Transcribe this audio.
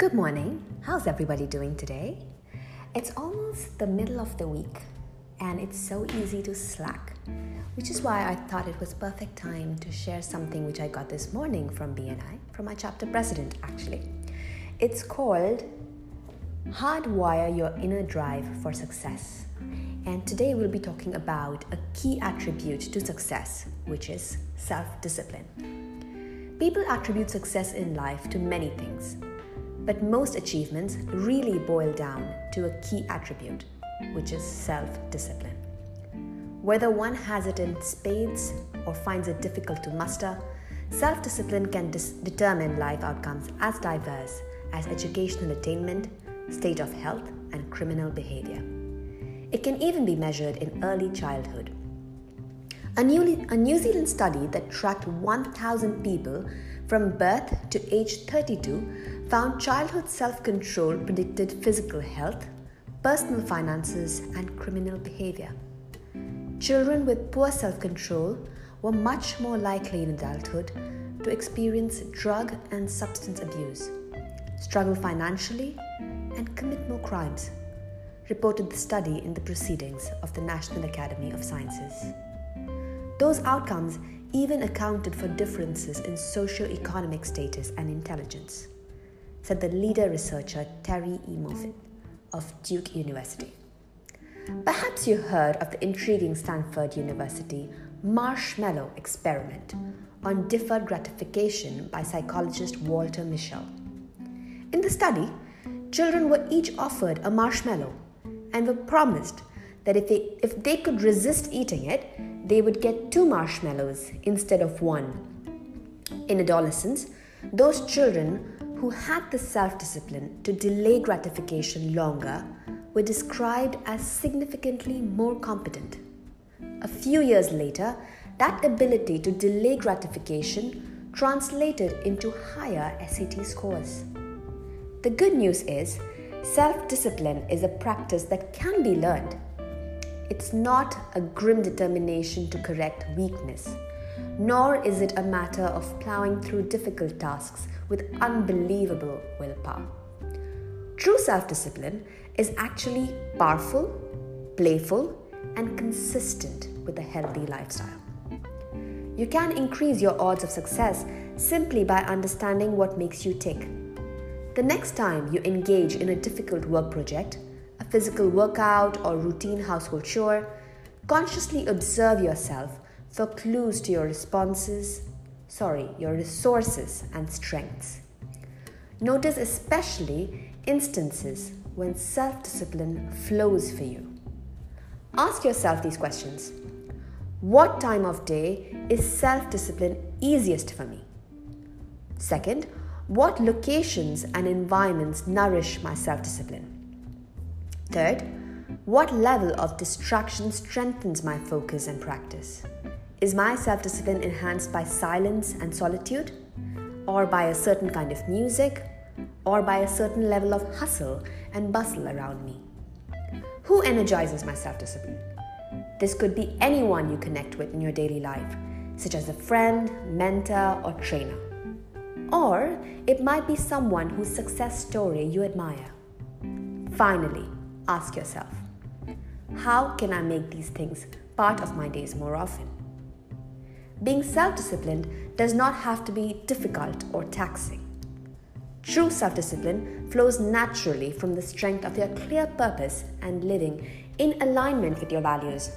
Good morning. How's everybody doing today? It's almost the middle of the week and it's so easy to slack, which is why I thought it was perfect time to share something which I got this morning from BNI, from my chapter president actually. It's called Hardwire Your Inner Drive for Success. And today we'll be talking about a key attribute to success, which is self discipline. People attribute success in life to many things, but most achievements really boil down to a key attribute, which is self discipline. Whether one has it in spades or finds it difficult to muster, self discipline can dis- determine life outcomes as diverse as educational attainment, state of health, and criminal behavior. It can even be measured in early childhood. A, newly, a New Zealand study that tracked 1,000 people from birth to age 32 found childhood self control predicted physical health, personal finances, and criminal behavior. Children with poor self control were much more likely in adulthood to experience drug and substance abuse, struggle financially, and commit more crimes reported the study in the proceedings of the National Academy of Sciences. Those outcomes even accounted for differences in socio-economic status and intelligence, said the leader researcher Terrie E. Moffitt of Duke University. Perhaps you heard of the intriguing Stanford University marshmallow experiment on deferred gratification by psychologist Walter Mischel. In the study, children were each offered a marshmallow and were promised that if they, if they could resist eating it, they would get two marshmallows instead of one. In adolescence, those children who had the self discipline to delay gratification longer were described as significantly more competent. A few years later, that ability to delay gratification translated into higher SAT scores. The good news is Self discipline is a practice that can be learned. It's not a grim determination to correct weakness, nor is it a matter of plowing through difficult tasks with unbelievable willpower. True self discipline is actually powerful, playful, and consistent with a healthy lifestyle. You can increase your odds of success simply by understanding what makes you tick the next time you engage in a difficult work project, a physical workout, or routine household chore, consciously observe yourself for clues to your responses, sorry, your resources and strengths. Notice especially instances when self discipline flows for you. Ask yourself these questions What time of day is self discipline easiest for me? Second, what locations and environments nourish my self discipline? Third, what level of distraction strengthens my focus and practice? Is my self discipline enhanced by silence and solitude? Or by a certain kind of music? Or by a certain level of hustle and bustle around me? Who energizes my self discipline? This could be anyone you connect with in your daily life, such as a friend, mentor, or trainer. Or it might be someone whose success story you admire. Finally, ask yourself how can I make these things part of my days more often? Being self disciplined does not have to be difficult or taxing. True self discipline flows naturally from the strength of your clear purpose and living in alignment with your values.